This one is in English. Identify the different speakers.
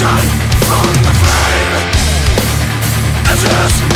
Speaker 1: Resurrection from the flame Endless